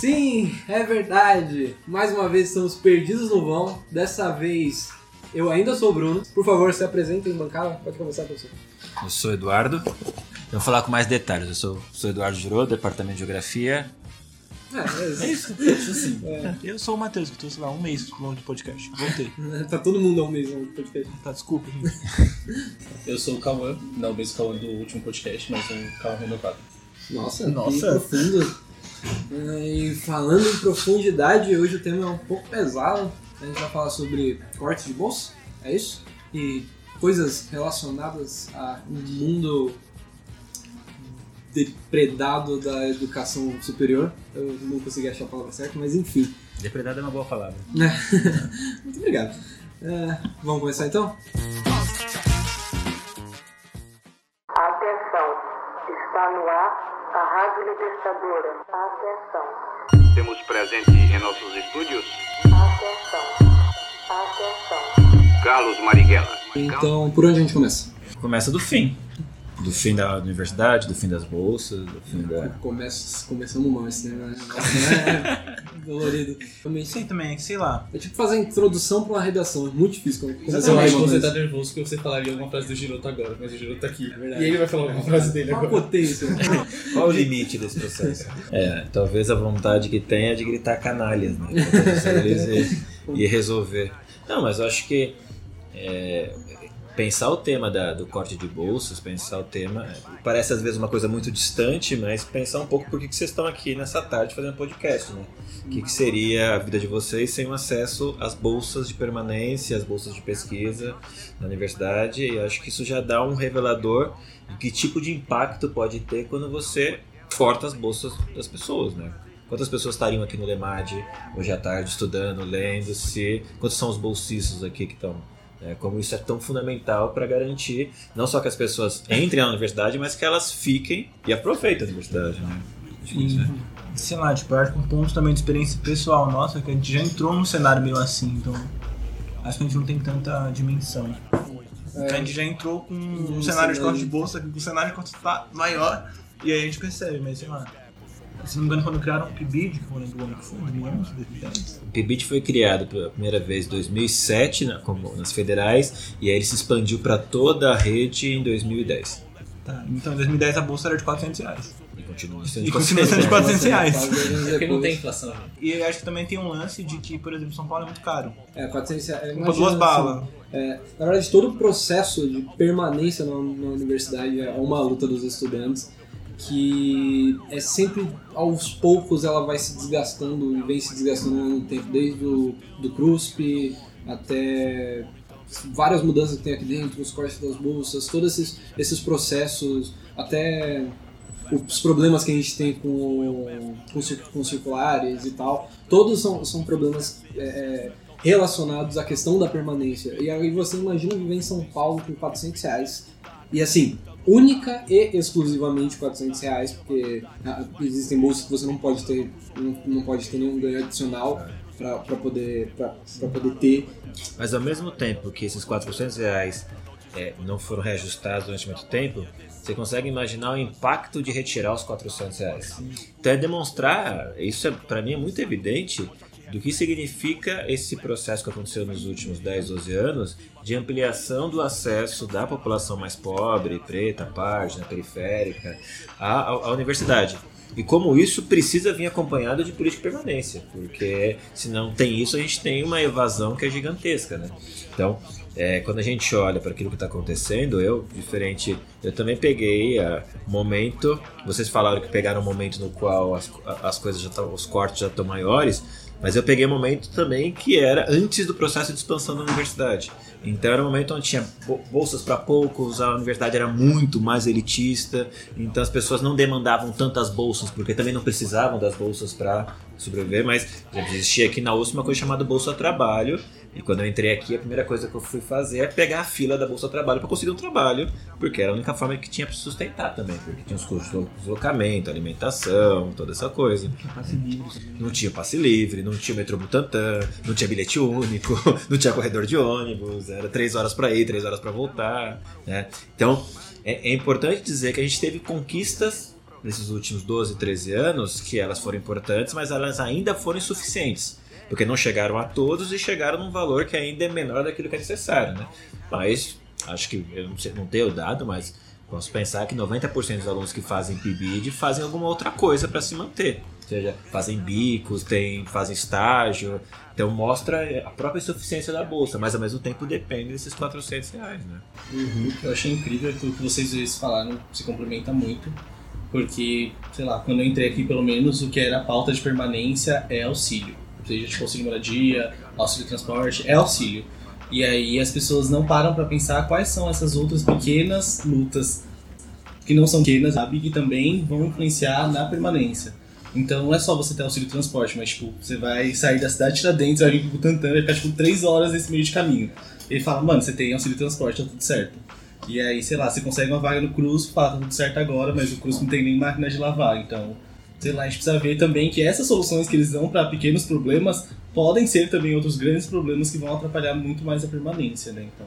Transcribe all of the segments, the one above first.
Sim, é verdade. Mais uma vez estamos perdidos no vão. Dessa vez eu ainda sou o Bruno. Por favor, se apresentem em bancada. Pode começar, professor. Eu sou Eduardo. Eu vou falar com mais detalhes. Eu sou, sou Eduardo Girô, Departamento de Geografia. É, é isso. É isso, isso assim. Eu sou o Matheus, que tô, sei lá, um mês longe de podcast. Voltei. Tá todo mundo ao mesmo no podcast. Tá, desculpa. Eu sou o Cauã, não o mesmo Cauã do último podcast, mas um Cauã renovado. Nossa, Nossa. que profundo. É, E falando em profundidade, hoje o tema é um pouco pesado. A gente vai falar sobre corte de bolsa, é isso? E coisas relacionadas a um mundo depredado da educação superior. Eu não consegui achar a palavra certa, mas enfim. Depredado é uma boa palavra. Muito obrigado. É, vamos começar então? Atenção, está no ar a Rádio Libertadora. Atenção, Temos presente em nossos estúdios atenção, atenção. Carlos Marighella. Então, por onde a gente começa? Começa do fim. Do fim da universidade, do fim das bolsas, do fim da. Começa, começamos mal esse negócio. né? É dolorido. Realmente, Sei também, sei lá. É tipo fazer a introdução pra uma redação, é muito difícil. quando que coisa. você tá nervoso porque você falaria alguma frase do Giroto agora, mas o Giroto tá aqui. verdade. e ele vai falar alguma frase dele agora. potência? Qual o limite desse processo? É, talvez a vontade que tenha é de gritar canalhas, né? e, e resolver. Não, mas eu acho que é, pensar o tema da- do corte de bolsas, pensar o tema, parece às vezes uma coisa muito distante, mas pensar um pouco por que, que vocês estão aqui nessa tarde fazendo podcast, né? O que, que seria a vida de vocês sem o acesso às bolsas de permanência, às bolsas de pesquisa na universidade? E acho que isso já dá um revelador de que tipo de impacto pode ter quando você corta as bolsas das pessoas, né? Quantas pessoas estariam aqui no Lemad hoje à tarde estudando, lendo, se quantos são os bolsistas aqui que estão? Né? como isso é tão fundamental para garantir não só que as pessoas entrem na universidade, mas que elas fiquem e aproveitem a universidade, né? Acho que isso é- Sei lá, tipo, eu acho que um ponto também de experiência pessoal nossa é que a gente já entrou num cenário meio assim, então acho que a gente não tem tanta dimensão. É. A gente já entrou com um Um cenário de corte de bolsa, que o cenário de corte tá maior, e aí a gente percebe, mas sei lá. Se não me engano, quando criaram o que eu lembro do ano que foi, 2011, 2010. O PIBIT foi criado pela primeira vez em 2007 na- como nas federais e aí ele se expandiu para toda a rede em 2010. Tá, então em 2010 a bolsa era de 400 reais. E continua sendo de 400 reais. Quase dois anos Porque não tem inflação. né? E eu acho que também tem um lance de que, por exemplo, São Paulo é muito caro. É, 400 reais. Com Imagina, duas assim, balas. é, na verdade, todo o processo de permanência na, na universidade é uma luta dos estudantes que é sempre aos poucos ela vai se desgastando e vem se desgastando do tempo, desde o do CRUSP até várias mudanças que tem aqui dentro, os cortes das bolsas, todos esses, esses processos, até os problemas que a gente tem com, com, com circulares e tal, todos são, são problemas é, relacionados à questão da permanência. E aí você imagina viver em São Paulo com 400 reais. E assim, única e exclusivamente 400 reais, porque ah, existem bolsas que você não pode ter, não, não pode ter nenhum ganho adicional para poder, poder ter. Mas ao mesmo tempo que esses 400 reais é, não foram reajustados durante muito tempo, você consegue imaginar o impacto de retirar os 400 reais. Então é demonstrar, isso é, para mim é muito evidente, do que significa esse processo que aconteceu nos últimos 10, 12 anos de ampliação do acesso da população mais pobre, preta, parda, periférica, à, à- universidade. E como isso precisa vir acompanhado de política de permanência, porque se não tem isso, a gente tem uma evasão que é gigantesca, né? Então, é, quando a gente olha para aquilo que está acontecendo, eu, diferente, eu também peguei o momento. Vocês falaram que pegaram um momento no qual as, as coisas já estão, os cortes já estão maiores, mas eu peguei um momento também que era antes do processo de expansão da universidade. Então era um momento onde tinha bo- bolsas para poucos, a universidade era muito mais elitista, então as pessoas não demandavam tantas bolsas, porque também não precisavam das bolsas para sobreviver, mas exemplo, existia aqui na USP uma coisa chamada Bolsa Trabalho, E quando eu entrei aqui, a primeira coisa que eu fui fazer é pegar a fila da Bolsa Trabalho para conseguir um trabalho, porque era a única forma que tinha para sustentar também, porque tinha os custos de deslocamento, alimentação, toda essa coisa. Passe livre. Não tinha passe livre, não tinha metrô Butantã, não tinha bilhete único, não tinha corredor de ônibus, era três horas para ir, três horas para voltar. Né? Então é, é importante dizer que a gente teve conquistas nesses últimos 12, 13 anos que elas foram importantes, mas elas ainda foram insuficientes. Porque não chegaram a todos e chegaram num valor que ainda é menor daquilo que é necessário. Né? Mas acho que eu não, sei, não tenho dado, mas posso pensar que 90% dos alunos que fazem PIBID fazem alguma outra coisa para se manter. Ou seja, fazem bicos, tem, fazem estágio. Então mostra a própria insuficiência da bolsa, mas ao mesmo tempo depende desses 400 reais. Né? Uhum. Eu achei incrível que o que vocês falaram se complementa muito. Porque, sei lá, quando eu entrei aqui, pelo menos, o que era pauta de permanência é auxílio. Seja de auxílio moradia, auxílio transporte, é auxílio. E aí as pessoas não param para pensar quais são essas outras pequenas lutas que não são pequenas, sabe? Que também vão influenciar na permanência. Então não é só você ter auxílio transporte, mas tipo, você vai sair da cidade de Tiradentes, vai vir pro Butantã, vai ficar tipo 3 horas nesse meio de caminho. Ele fala, mano, você tem auxílio transporte, tá tudo certo. E aí, sei lá, você consegue uma vaga no Cruz, fala, tá tudo certo agora, mas o Cruz não tem nem máquina de lavar. Então, sei lá, a gente precisa ver também que essas soluções que eles dão para pequenos problemas podem ser também outros grandes problemas que vão atrapalhar muito mais a permanência, né? Então.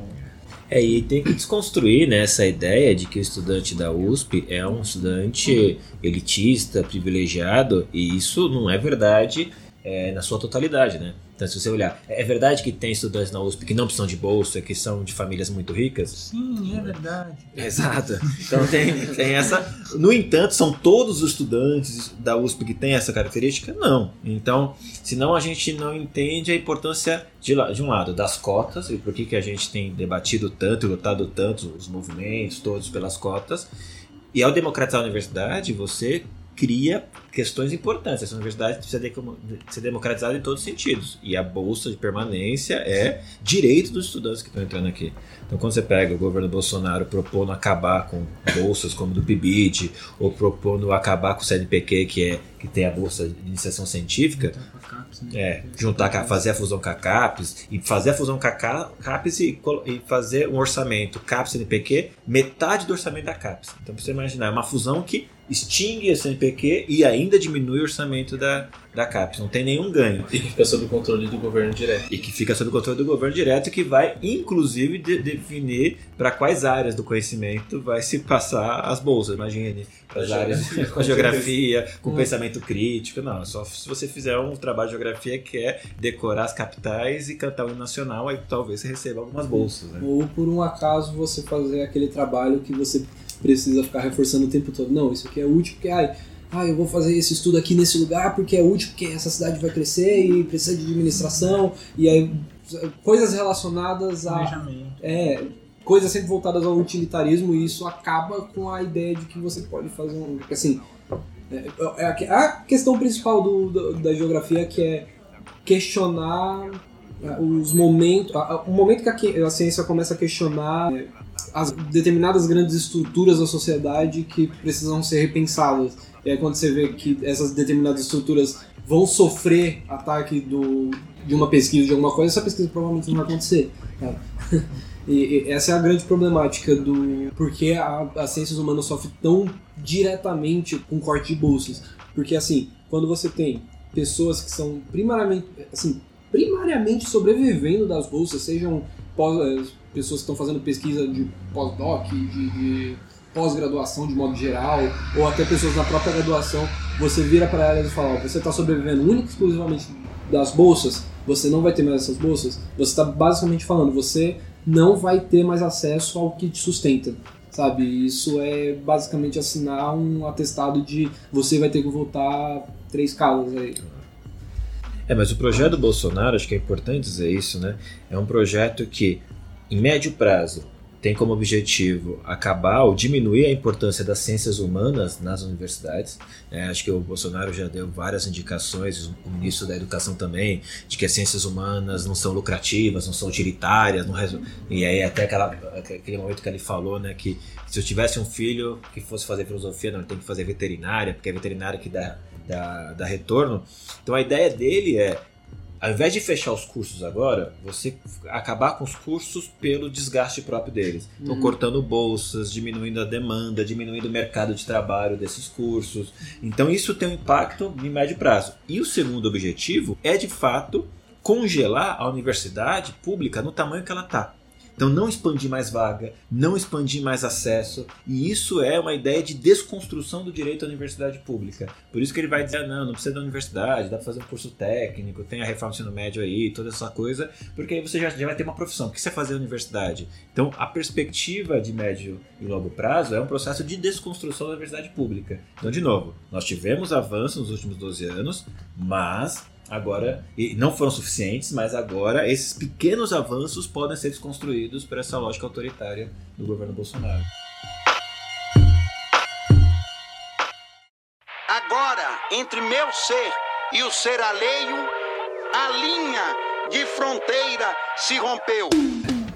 É, e tem que desconstruir né, essa ideia de que o estudante da USP é um estudante elitista, privilegiado, e isso não é verdade é, na sua totalidade, né? Então, se você olhar, é verdade que tem estudantes na USP que não precisam de bolsa, que são de famílias muito ricas? Sim, é verdade. Exato. Então tem, tem essa. No entanto, são todos os estudantes da USP que têm essa característica? Não. Então, senão a gente não entende a importância de, de um lado das cotas e por que, que a gente tem debatido tanto e lutado tanto os movimentos todos pelas cotas. E ao democratizar a universidade, você cria questões importantes. Essa universidade precisa de ser democratizada em todos os sentidos. E a bolsa de permanência é direito dos estudantes que estão entrando aqui. Então, quando você pega o governo Bolsonaro propondo acabar com bolsas como do PIBID, ou propondo acabar com o CNPq, que, é, que tem a bolsa de iniciação científica, é, juntar, fazer a fusão com a CAPES, e fazer a fusão com a CAPES e, e fazer um orçamento CAPES-CNPq, metade do orçamento da CAPES. Então, para você imaginar, é uma fusão que extingue a CNPq e ainda diminui o orçamento da, da CAPES. Não tem nenhum ganho. E que fica sob o controle do governo direto. E que fica sob o controle do governo direto, que vai, inclusive, de, definir para quais áreas do conhecimento vai se passar as bolsas. Imagine, para as áreas com geografia, com pensamento crítico. Não, só se você fizer um trabalho de geografia que é decorar as capitais e cantar o hino nacional, aí talvez você receba algumas bolsas. Né? Ou por um acaso você fazer aquele trabalho que você precisa ficar reforçando o tempo todo. Não, isso aqui é útil porque ai, ah, eu vou fazer esse estudo aqui nesse lugar porque é útil, porque essa cidade vai crescer e precisa de administração, e aí coisas relacionadas a. É, coisas sempre voltadas ao utilitarismo, e isso acaba com a ideia de que você pode fazer um. Assim, é, é, a questão principal do, do, da geografia que é questionar é, os momentos. O momento que a, a ciência começa a questionar é, as determinadas grandes estruturas da sociedade que precisam ser repensadas. E aí quando você vê que essas determinadas estruturas vão sofrer ataque do, de uma pesquisa, de alguma coisa, essa pesquisa provavelmente não vai acontecer. E, e essa é a grande problemática do porque a, as ciências humanas sofrem tão diretamente com corte de bolsas. Porque assim, quando você tem pessoas que são primariamente, assim, primariamente sobrevivendo das bolsas, sejam pós, eh, pessoas que estão fazendo pesquisa de pós-doc, de, de pós-graduação de modo geral, ou até pessoas na própria graduação, você vira para elas e fala: você está sobrevivendo única e exclusivamente das bolsas, você não vai ter mais essas bolsas. Você está basicamente falando: você não vai ter mais acesso ao que te sustenta. Sabe, isso é basicamente assinar um atestado de você vai ter que voltar três casas aí. É, mas o projeto do Bolsonaro, acho que é importante dizer isso, né? É um projeto que, em médio prazo, tem como objetivo acabar ou diminuir a importância das ciências humanas nas universidades. É, acho que o Bolsonaro já deu várias indicações, o ministro da Educação também, de que as ciências humanas não são lucrativas, não são utilitárias. Não resol... E aí até aquela, aquele momento que ele falou né, que se eu tivesse um filho que fosse fazer filosofia, não, ele tem que fazer veterinária, porque é veterinária que dá, dá, dá retorno. Então a ideia dele é ao invés de fechar os cursos agora, você acabar com os cursos pelo desgaste próprio deles. Então, cortando bolsas, diminuindo a demanda, diminuindo o mercado de trabalho desses cursos. Então, isso tem um impacto em médio prazo. E o segundo objetivo é, de fato, congelar a universidade pública no tamanho que ela está. Então, não expandir mais vaga, não expandir mais acesso, e isso é uma ideia de desconstrução do direito à universidade pública. Por isso que ele vai dizer: não, não precisa da universidade, dá para fazer um curso técnico, tem a reforma do ensino médio aí, toda essa coisa, porque aí você já, já vai ter uma profissão. O que você vai fazer na universidade? Então, a perspectiva de médio e longo prazo é um processo de desconstrução da universidade pública. Então, de novo, nós tivemos avanços nos últimos 12 anos, mas Agora, e não foram suficientes, mas agora esses pequenos avanços podem ser desconstruídos por essa lógica autoritária do governo Bolsonaro. Agora, entre meu ser e o ser alheio, a linha de fronteira se rompeu.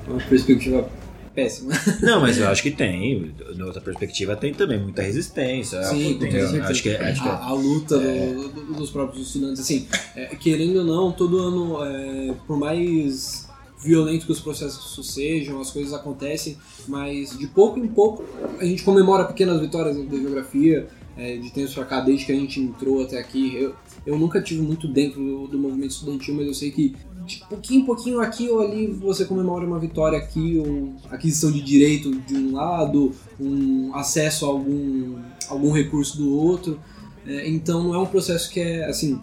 Uma perspectiva péssima. Não, mas eu acho que tem. Na outra perspectiva tem também muita resistência. Sim, tem, certeza. acho que, acho que a, a luta do- do- dos próprios estudantes, assim, é, querendo ou não, todo ano, é, por mais violento que os processos sejam, as coisas acontecem, mas de pouco em pouco a gente comemora pequenas vitórias da geografia, é, de tempos pra cá, desde que a gente entrou até aqui. Eu, eu nunca tive muito dentro do, do movimento estudantil, mas eu sei que pouquinho em pouquinho aqui ou ali você comemora uma vitória aqui, ou aquisição de direito de um lado, um acesso a algum, algum recurso do outro. É, então não é um processo que é assim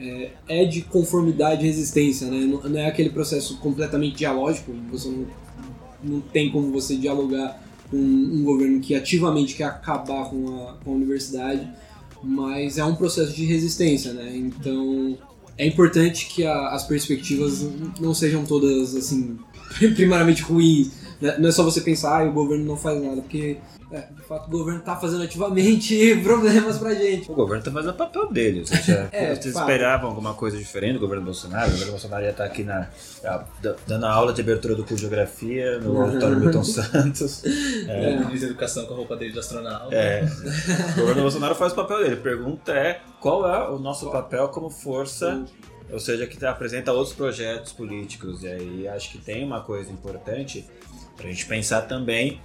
é, é de conformidade e resistência, né? Não, não é aquele processo completamente dialógico. Você não, não tem como você dialogar com um governo que ativamente quer acabar com a, com a universidade, mas é um processo de resistência, né? Então é importante que a- as perspectivas não sejam todas assim primariamente ruins. Né? Não é só você pensar, ah, o governo não faz nada, porque é, de fato o governo está fazendo ativamente problemas pra gente. O governo está fazendo o papel dele. Seja, É, vocês fato. esperavam alguma coisa diferente do governo Bolsonaro? O governo Bolsonaro já está aqui na, dando a aula de abertura do curso de Geografia no auditório Milton Santos. É. O ministro da Educação com a roupa dele de astronauta. É, o governo Bolsonaro faz o papel dele. A pergunta é qual é o nosso papel como força, ou seja, que apresenta outros projetos políticos. E aí acho que tem uma coisa importante para a gente pensar também.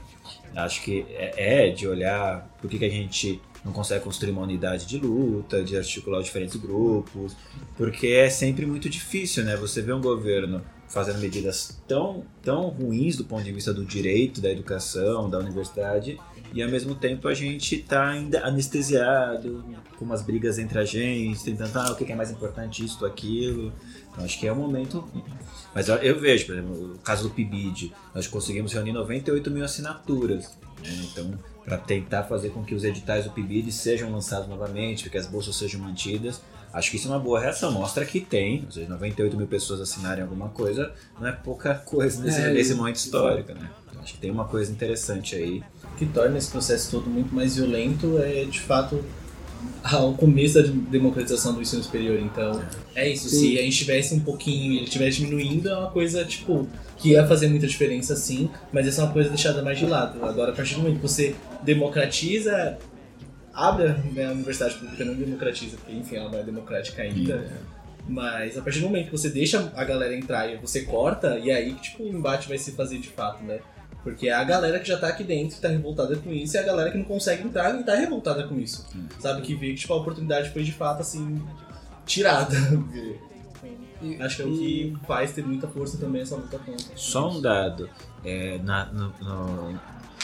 Acho que é, é de olhar por que, que a gente não consegue construir uma unidade de luta, de articular os diferentes grupos, porque é sempre muito difícil, né? Você vê um governo fazendo medidas tão, tão ruins do ponto de vista do direito, da educação, da universidade, e ao mesmo tempo a gente tá ainda anestesiado, com umas brigas entre a gente, tentando, ah, o que é mais importante, isso, aquilo. Então acho que é um momento. Mas eu, eu vejo, por exemplo, o caso do PIBID, nós conseguimos reunir 98 mil assinaturas. né? Então, para tentar fazer com que os editais do PIBID sejam lançados novamente, que as bolsas sejam mantidas. Acho que isso é uma boa reação. Mostra que tem, ou seja, 98 mil pessoas assinarem alguma coisa, não é pouca coisa nesse, É, nesse momento histórico, né? Então, acho que tem uma coisa interessante aí. O que torna esse processo todo muito mais violento é, de fato, ao começo da democratização do ensino superior. Então, é isso. Sim. Se a gente tivesse um pouquinho, ele estivesse diminuindo, é uma coisa, tipo, que ia fazer muita diferença, sim, mas essa é uma coisa deixada mais de lado. Agora, a partir do momento que você democratiza, abre né, a universidade pública, não democratiza, porque, enfim, ela não é democrática ainda. Mas a partir do momento que você deixa a galera entrar e você corta, e aí que tipo, o embate vai se fazer de fato, né? Porque é a galera que já tá aqui dentro, tá revoltada com isso, e a galera que não consegue entrar e tá revoltada com isso. Sabe? Que vê que tipo, a oportunidade foi de fato assim, tirada. E- Acho que é o que faz ter muita força também essa luta contra. Só um dado. É, na, no- no-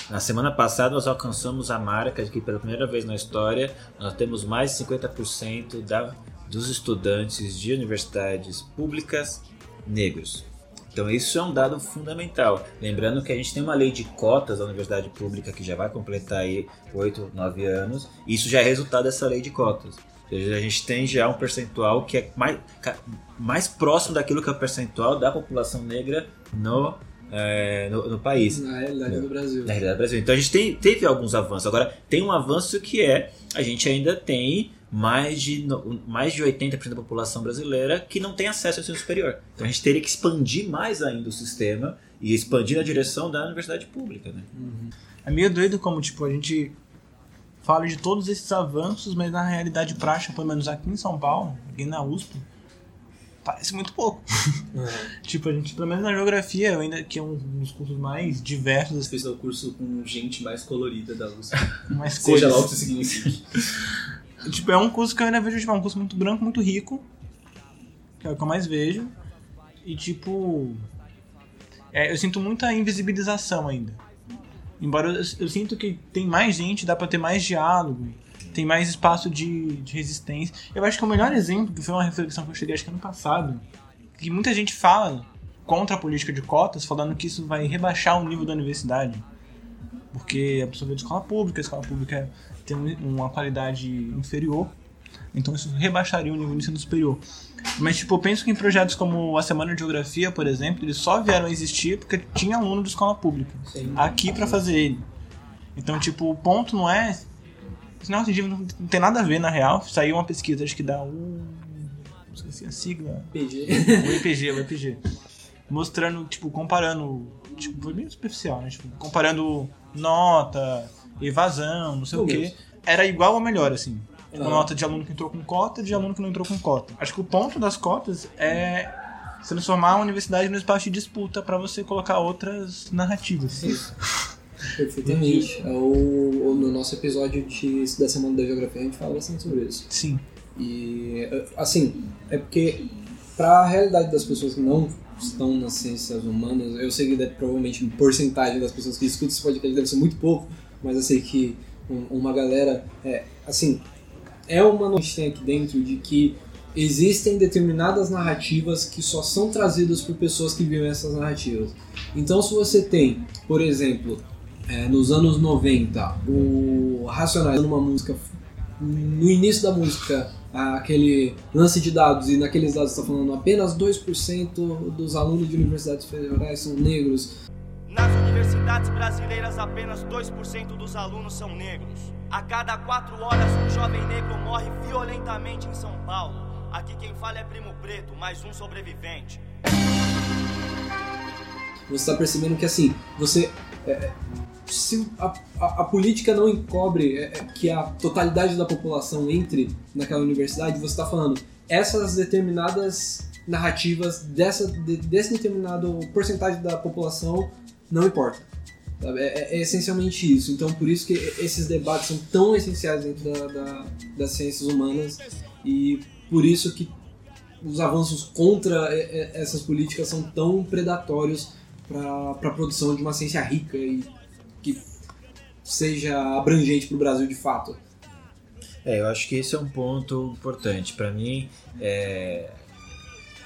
na semana passada nós alcançamos a marca de que pela primeira vez na história nós temos mais de 50% da, dos estudantes de universidades públicas negros. Então isso é um dado fundamental. Lembrando que a gente tem uma lei de cotas da universidade pública que já vai completar aí 8, 9 anos. E isso já é resultado dessa lei de cotas. Ou seja, a gente tem já um percentual que é mais, mais próximo daquilo que é o percentual da população negra no, é, no, no país. Na realidade do Brasil. Na realidade do Brasil. Então a gente tem, teve alguns avanços. Agora, tem um avanço que é a gente ainda tem mais de, no- mais de 80% da população brasileira que não tem acesso ao ensino superior. Então a gente teria que expandir mais ainda o sistema e expandir na direção da universidade pública. Né? É meio doido como, tipo, a gente fala de todos esses avanços, mas na realidade prática, pelo menos aqui em São Paulo, aqui na USP, parece muito pouco. tipo, a gente, pelo menos na geografia, ainda, que é um dos cursos mais diversos, Você fez o curso com gente mais colorida da USP. mais Seja coisas. lá o que isso signifique. Tipo, é um curso que eu ainda vejo, tipo, é um curso muito branco, muito rico. Que é o que eu mais vejo. E, tipo... é, eu sinto muita invisibilização ainda. Embora eu, eu sinto que tem mais gente, dá pra ter mais diálogo. Tem mais espaço de, de resistência. Eu acho que o melhor exemplo, que foi uma reflexão que eu cheguei acho que ano passado, que muita gente fala contra a política de cotas, falando que isso vai rebaixar o nível da universidade. Porque a pessoa veio de escola pública, a escola pública tem um- uma qualidade inferior. Então isso rebaixaria o nível do ensino superior. Mas, tipo, eu penso que em projetos como a Semana de Geografia, por exemplo, eles só vieram a existir porque tinha aluno de escola pública aqui pra fazer ele. Então, tipo, o ponto não é. Em dia não não tem nada a ver, na real. Saiu uma pesquisa, acho que dá um. Esqueci a sigla. PG. O IPG, o IPG. Mostrando, tipo, comparando. Tipo, foi bem superficial, né? Tipo, comparando nota, evasão, não sei o Números. quê. Era igual ou melhor, assim. Tipo, Ah. nota de aluno que entrou com cota e de aluno que não entrou com cota. Acho que o ponto das cotas é transformar a universidade num espaço de disputa pra você colocar outras narrativas. Perfeitamente. É o, o- no nosso episódio de, da Semana da Geografia a gente fala bastante sobre isso. Sim. E, assim, é porque para a realidade das pessoas que não estão nas ciências humanas, eu sei que deve- provavelmente a porcentagem das pessoas que escutam esse podcast deve ser muito pouco, mas eu sei que um- uma galera, é, assim, é uma notícia que tem aqui dentro de que existem determinadas narrativas que só são trazidas por pessoas que vivem essas narrativas. Então, se você tem, por exemplo, é, nos anos 90, o Racionais numa música, no início da música, aquele lance de dados, e naqueles dados está falando apenas 2% dos alunos de universidades federais são negros. Nas universidades brasileiras, apenas 2% dos alunos são negros. A cada quatro horas, um jovem negro morre violentamente em São Paulo. Aqui quem fala é Primo Preto, mais um sobrevivente. Você está percebendo que assim, você. é, se a, a- a política não encobre é, é, que a totalidade da população entre naquela universidade, você está falando essas determinadas narrativas dessa, de- desse determinado porcentagem da população não importa. É, é- é essencialmente isso. Então, por isso que esses debates são tão essenciais dentro da, da- das ciências humanas e por isso que os avanços contra essas políticas são tão predatórios para a produção de uma ciência rica e que seja abrangente para o Brasil de fato. É, eu acho que esse é um ponto importante. Para mim, é,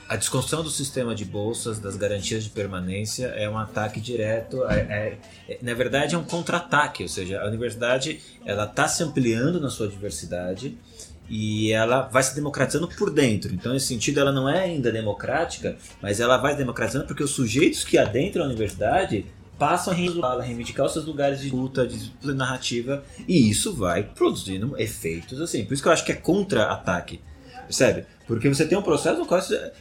a desconstrução do sistema de bolsas, das garantias de permanência, é um ataque direto. é- é- é- na verdade, é um contra-ataque. Ou seja, a universidade ela está se ampliando na sua diversidade e ela vai se democratizando por dentro. Então, nesse sentido, ela não é ainda democrática, mas ela vai se democratizando porque os sujeitos que adentram a universidade passam a reivindicar- a reivindicar os seus lugares de luta, de narrativa, e isso vai produzindo efeitos assim. Por isso que eu acho que é contra-ataque, percebe? Porque você tem um processo no qual você-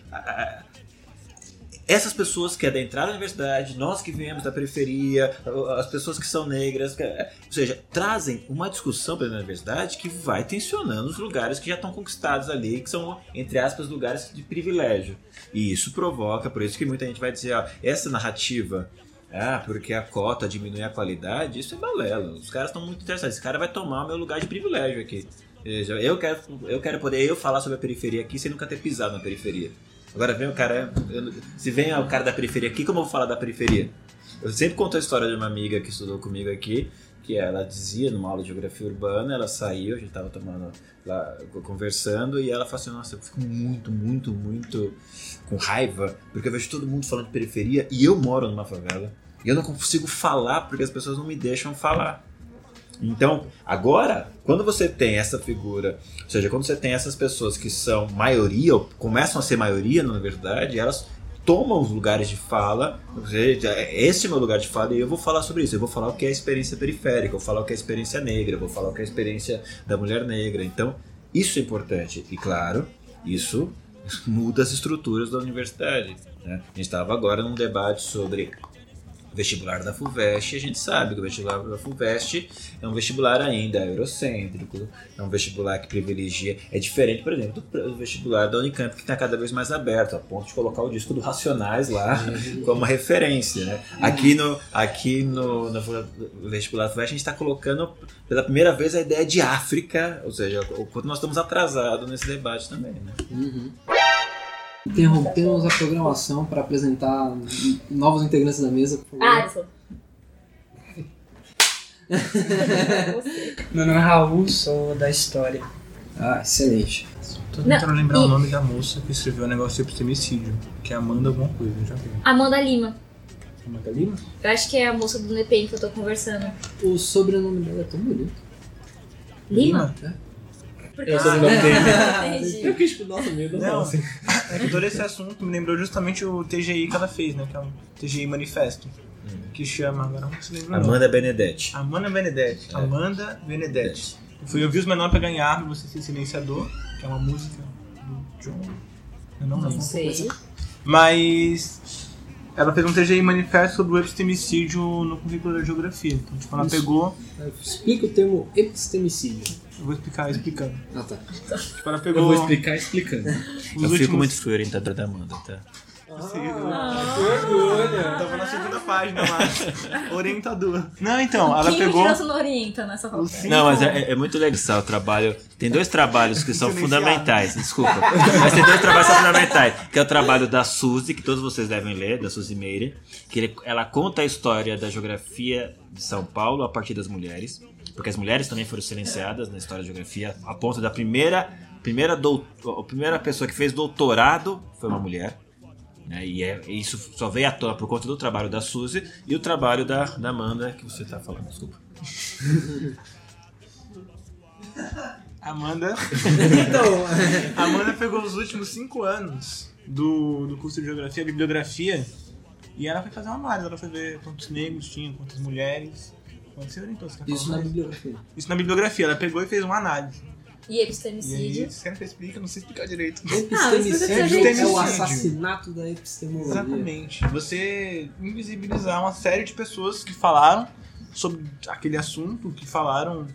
essas pessoas que adentraram a universidade, nós que viemos da periferia, as pessoas que são negras, que- ou seja, trazem uma discussão para a universidade que vai tensionando os lugares que já estão conquistados ali, que são, entre aspas, lugares de privilégio. E isso provoca, por isso que muita gente vai dizer, ó, essa narrativa ah, porque a cota diminui a qualidade, isso é balela. Os caras estão muito interessados. Esse cara vai tomar o meu lugar de privilégio aqui. Eu quero, eu quero poder eu falar sobre a periferia aqui sem nunca ter pisado na periferia. Agora vem o cara. eu- se vem o cara da periferia aqui, como eu vou falar da periferia? Eu sempre conto a história de uma amiga que estudou comigo aqui, que ela dizia numa aula de geografia urbana, ela saiu, a gente tava tomando lá, conversando, e ela falou assim, nossa, eu fico muito, muito, muito com raiva, porque eu vejo todo mundo falando de periferia e eu moro numa favela. E eu não consigo falar porque as pessoas não me deixam falar. Então, agora, quando você tem essa figura, ou seja, quando você tem essas pessoas que são maioria, ou começam a ser maioria na universidade, elas tomam os lugares de fala, ou seja, esse é o meu lugar de fala e eu vou falar sobre isso. Eu vou falar o que é a experiência periférica, eu vou falar o que é a experiência negra, eu vou falar o que é a experiência da mulher negra. Então, isso é importante. E claro, isso muda as estruturas da universidade. Né? A gente estava agora num debate sobre vestibular da FUVEST, a gente sabe que o vestibular da FUVEST é um vestibular ainda eurocêntrico, é um vestibular que privilegia, é diferente, por exemplo, do, vestibular da Unicamp, que está cada vez mais aberto, a ponto de colocar o disco do Racionais lá como referência. Né? Aqui, no, aqui no, no vestibular da FUVEST, a gente está colocando pela primeira vez a ideia de África, ou seja, o quanto nós estamos atrasados nesse debate também. Né? Uhum. Interrompemos a programação para apresentar novos integrantes da mesa. Por favor. Alisson. Meu nome é Raul, sou da história. Ah, excelente. Tô Não, tentando lembrar e- o nome da moça que escreveu o negócio de epistemicídio, que é Amanda alguma coisa, já vi. Amanda Lima. Amanda Lima? Eu acho que é a moça do NPM que eu tô conversando. O sobrenome dela é tão bonito. Lima? É. É o sobrenome dele. Entendi. Eu quis, nossa, meio Não, assim. é que todo esse assunto me lembrou justamente o TGI que ela fez, né? Que é um TGI Manifesto. Que chama, agora não se lembra. Amanda Benedetti. Amanda Benedetti. É. Amanda Benedetti. Eu fui ouvir os menores pra ganhar Você Ser Silenciador, que é uma música do John. Eu não Não lembro. sei. Mas ela fez um TGI manifesto sobre o epistemicídio no currículo da geografia. Então, tipo, ela Isso. pegou. Explica o termo epistemicídio. Eu vou explicar explicando. Ah, tá. Ela Eu pegou. vou explicar explicando. os Eu últimos... fico muito fui orientador da Amanda, tá? Tava na segunda página lá. Orientador. Não, então, ela Quem pegou. criança não orienta nessa Não, mas é, é muito legal o trabalho. Tem dois trabalhos que são fundamentais, desculpa. Mas tem dois trabalhos que são fundamentais. Que é o trabalho da Suzy, que todos vocês devem ler, da Suzy Meire. Que ele- ela conta a história da geografia de São Paulo a partir das mulheres. Porque as mulheres também foram silenciadas na história da geografia, a ponto da primeira, primeira, dou- a primeira pessoa que fez doutorado foi uma mulher. né? E é, isso só veio à tona por conta do trabalho da Suzy e o trabalho da, da Amanda, que você está falando, desculpa. Amanda. Então, Amanda pegou os últimos cinco anos do, do curso de geografia, bibliografia, e ela foi fazer uma análise. Ela foi ver quantos negros tinham, quantas mulheres. Você orientou? Você quer isso na bibliografia. Isso na bibliografia. Ela pegou e fez uma análise. E E aí, epistemicídio. que eu explique? Eu não sei explicar direito. Epistemicídio é o assassinato da epistemologia. Exatamente. Você invisibilizar uma série de pessoas que falaram sobre aquele assunto, que falaram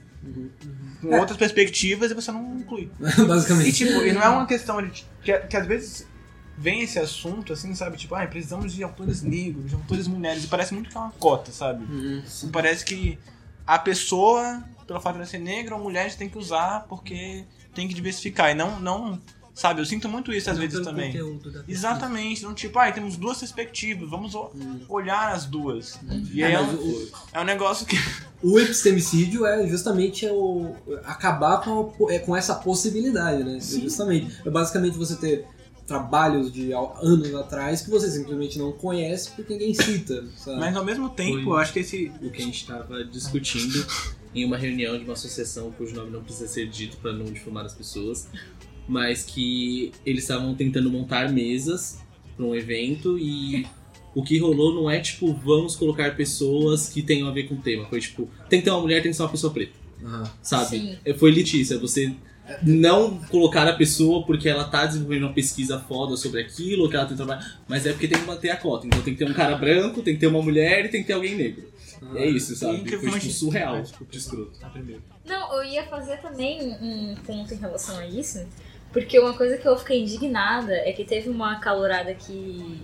com outras perspectivas e você não inclui. E Basicamente. tipo, e não é uma questão de. Que, que às vezes vem esse assunto, assim, sabe? Tipo, ah, precisamos de autores negros, de autores mulheres. E parece muito que é uma cota, sabe? Uhum. Parece que a pessoa, pelo fato de ela ser negra ou mulher, a gente tem que usar porque tem que diversificar. E não, não sabe? Eu sinto muito isso às vezes também. Exatamente. Então, tipo, ah, temos duas perspectivas, vamos o- olhar as duas. E aí É, é, um, o- é um negócio que. O epistemicídio é justamente o, acabar com, a- é, com essa possibilidade, né? Justamente. É basicamente você ter trabalhos de anos atrás que você simplesmente não conhece porque ninguém cita, sabe? Mas ao mesmo tempo, Foi. eu acho que esse. o que a gente estava discutindo em uma reunião de uma associação cujo nome não precisa ser dito para não difamar as pessoas, mas que eles estavam tentando montar mesas para um evento e o que rolou não é tipo vamos colocar pessoas que tenham a ver com o tema, foi tipo tem que ter uma mulher, tem que ser uma pessoa preta, Aham. sabe? Sim. É, Foi litícia, você não colocar a pessoa porque ela tá desenvolvendo uma pesquisa foda sobre aquilo, que ela tem trabalho, mas é porque tem que manter a cota. Então tem que ter um cara branco, tem que ter uma mulher e tem que ter alguém negro. Ah. É isso, sabe? Foi tipo, surreal, Ah, desculpa. de escroto. Tá, primeiro. Não, eu ia fazer também um ponto em relação a isso, porque uma coisa que eu fiquei indignada é que teve uma calorada que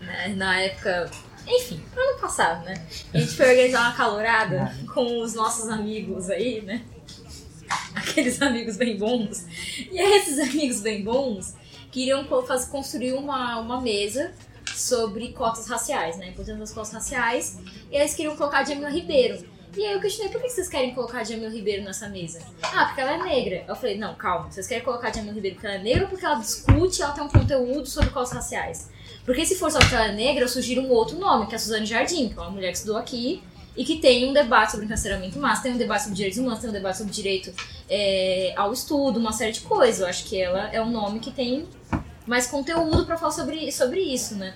né, na época. Enfim, ano passado, né? A gente foi organizar uma calorada com os nossos amigos aí, né? Aqueles amigos bem bons. E aí esses amigos bem bons queriam co- faz- construir uma, uma mesa sobre cotas raciais, né? A importância das cotas raciais. E aí eles queriam colocar Jamila Ribeiro. E aí eu questionei, por que vocês querem colocar Jamila Ribeiro nessa mesa? Ah, porque ela é negra. Eu falei, não, calma, vocês querem colocar Jamila Ribeiro porque ela é negra ou porque ela discute ela tem um conteúdo sobre cotas raciais? Porque se for só porque ela é negra, eu sugiro um outro nome, que é a Suzane Jardim, que é uma mulher que estudou aqui e que tem um debate sobre encarceramento massa, tem um debate sobre direitos humanos, tem um debate sobre direito é, ao estudo, uma série de coisas. Eu acho que ela é um nome que tem mais conteúdo pra falar sobre, sobre isso, né?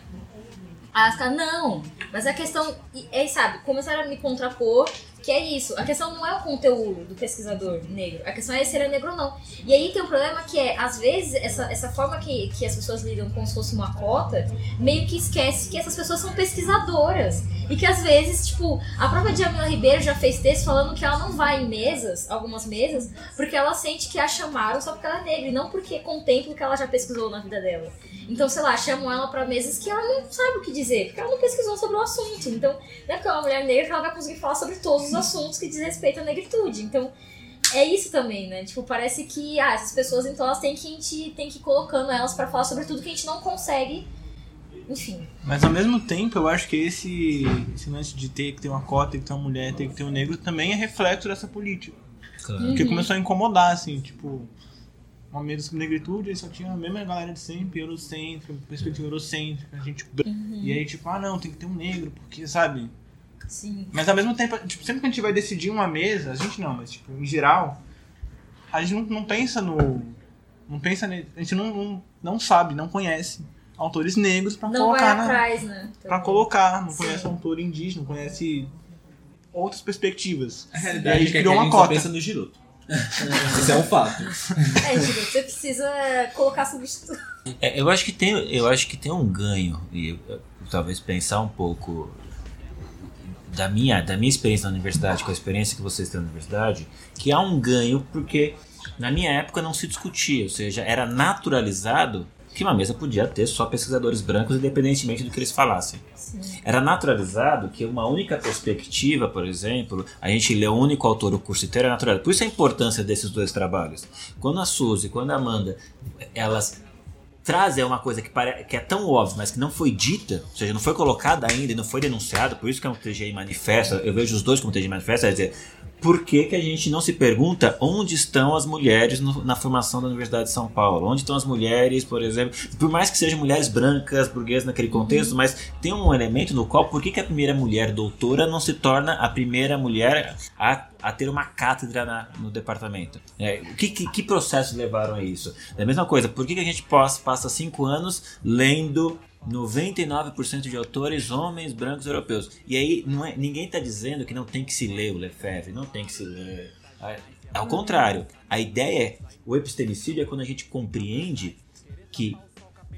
Aí ela não, mas a questão. É, sabe, começaram a me contrapor Que é isso. A questão não é o conteúdo do pesquisador negro. A questão é se ele é negro ou não. E aí tem um problema que é, às vezes, essa, essa forma que, que as pessoas lidam como se fosse uma cota, meio que esquece que essas pessoas são pesquisadoras. E que às vezes, tipo, a própria Djamila Ribeiro já fez texto falando que ela não vai em mesas, algumas mesas, porque ela sente que a chamaram só porque ela é negra, e não porque contempla o que ela já pesquisou na vida dela. Então, sei lá, chamam ela pra mesas que ela não sabe o que dizer, porque ela não pesquisou sobre o assunto. Então, não é porque é uma mulher negra que ela vai conseguir falar sobre todos os assuntos que diz respeito à negritude. Então, é isso também, né? Tipo, parece que ah, essas pessoas, então, elas têm que, a gente tem que ir colocando elas pra falar sobre tudo que a gente não consegue. Enfim. Mas ao mesmo tempo, eu acho que esse, esse lance de ter que ter uma cota, ter que ter uma mulher, ter que ter um negro, também é reflexo dessa política. Claro. Porque Uhum. começou a incomodar, assim, tipo, uma mesa sobre negritude, aí só tinha a mesma galera de sempre, eurocêntrica, perspectiva eurocêntrica, a gente. Uhum. E aí, tipo, ah não, tem que ter um negro, porque, sabe? Sim. Mas ao mesmo tempo, tipo, sempre que a gente vai decidir uma mesa, a gente não, mas tipo, em geral, a gente não, não pensa no. Não pensa ne- A gente não, não, não sabe, não conhece autores negros vai colocar na, atrás, né? pra colocar, não Sim. conhece autor indígena, não conhece outras perspectivas. A E realidade aí é que criou a uma cota. pensa no Giroto. Esse é um fato. É, você precisa colocar substituto. É, eu acho que tem, eu acho que tem um ganho e eu- eu- talvez pensar um pouco da minha, da minha experiência na universidade, com a experiência que vocês têm na universidade, que há um ganho porque na minha época não se discutia, ou seja, era naturalizado que uma mesa podia ter só pesquisadores brancos, independentemente do que eles falassem. Era naturalizado que uma única perspectiva, por exemplo, a gente lê o único autor o curso inteiro é naturalizado. Por isso a importância desses dois trabalhos. Quando a Suzy, quando a Amanda, elas trazem uma coisa que, pare... que é tão óbvia, mas que não foi dita, ou seja, não foi colocada ainda e não foi denunciada, por isso que é um TGI manifesto, eu vejo os dois como TGI manifesto, é dizer, por que, que a gente não se pergunta onde estão as mulheres no- na formação da Universidade de São Paulo? Onde estão as mulheres, por exemplo? Por mais que sejam mulheres brancas, burguesas naquele contexto, mas tem um elemento no qual, por que, que a primeira mulher doutora não se torna a primeira mulher a, a ter uma cátedra na- no departamento? É, que, que, que processos levaram a isso? É a mesma coisa, por que, que a gente passa, passa cinco anos lendo 99% de autores homens brancos europeus. E aí é, ninguém está dizendo que não tem que se ler o Lefebvre, não tem que se ler. Ao contrário, a ideia o epistemicídio é quando a gente compreende que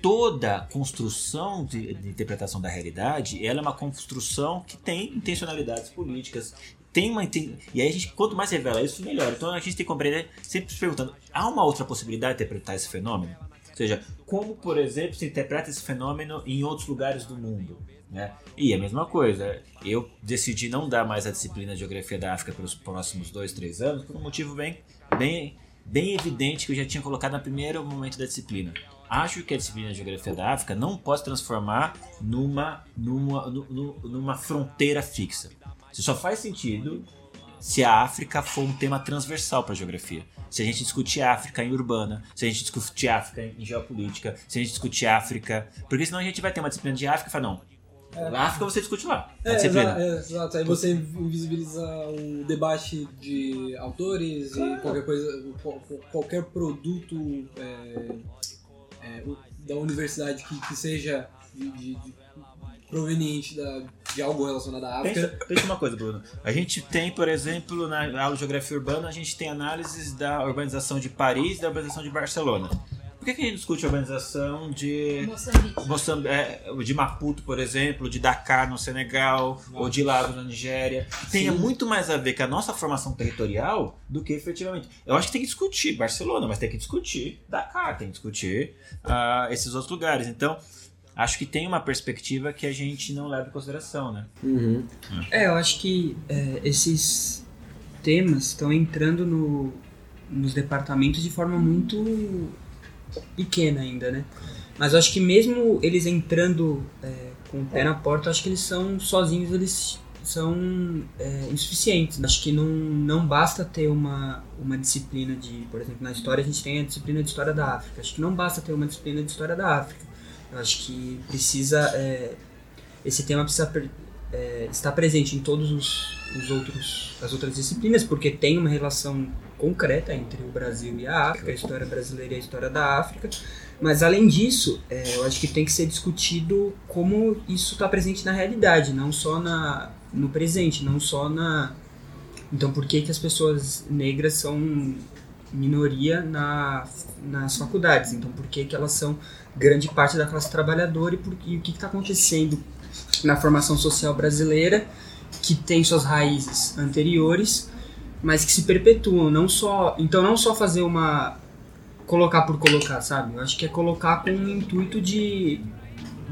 toda construção de, de interpretação da realidade ela é uma construção que tem intencionalidades políticas tem uma e aí a gente quanto mais revela isso melhor então a gente tem que compreender sempre se perguntando há uma outra possibilidade de interpretar esse fenômeno seja como por exemplo se interpreta esse fenômeno em outros lugares do mundo né? E a mesma coisa, eu decidi não dar mais a disciplina de Geografia da África pelos próximos dois, três anos, por um motivo bem, bem, bem evidente que eu já tinha colocado no primeiro momento da disciplina. Acho que a disciplina de Geografia da África não pode transformar numa, numa, nu- nu- numa fronteira fixa. Isso só faz sentido se a África for um tema transversal para a geografia. Se a gente discutir a África em urbana, se a gente discutir a África em geopolítica, se a gente discutir a África. Porque senão a gente vai ter uma disciplina de África e fala, não. A África você discute lá. É, disciplina. exa- é, exato. Aí você invisibiliza o debate de autores e qualquer coisa, qual- qualquer produto é, é, da universidade que, que seja de- de- proveniente da, de algo relacionado à Pensa, África. pensa uma coisa, Bruno. A gente tem, por exemplo, na aula de geografia urbana, a gente tem análises da urbanização de Paris e da urbanização de Barcelona. Por que, que a gente discute a urbanização de Moçambique. Moçamb- é, de Maputo, por exemplo, de Dakar no Senegal, ou de Lagos na Nigéria? Tenha muito mais a ver com a nossa formação territorial do que efetivamente. Eu acho que tem que discutir Barcelona, mas tem que discutir Dakar, tem que discutir ah, esses outros lugares. Então, acho que tem uma perspectiva que a gente não leva em consideração, né? É, eu acho que é, esses temas estão entrando no, nos departamentos de forma muito pequena ainda, né? Mas eu acho que mesmo eles entrando é, com o pé na porta, eu acho que eles são sozinhos, eles são é, insuficientes. Acho que não, não basta ter uma, uma disciplina de, por exemplo, na história a gente tem a disciplina de história da África. Acho que não basta ter uma disciplina de história da África. Eu acho que precisa é, esse tema precisa é, estar presente em todos os, os outros as outras disciplinas porque tem uma relação concreta entre o Brasil e a África, a história brasileira e a história da África. Mas além disso, é, eu acho que tem que ser discutido como isso está presente na realidade, não só na, no presente, não só na, Então por que, que as pessoas negras são minoria na, nas faculdades? Então por que, que elas são grande parte da classe trabalhadora e, por, e o que está acontecendo na formação social brasileira que tem suas raízes anteriores, mas que se perpetuam, não só, então não só fazer uma colocar por colocar, sabe? Eu acho que é colocar com o intuito de,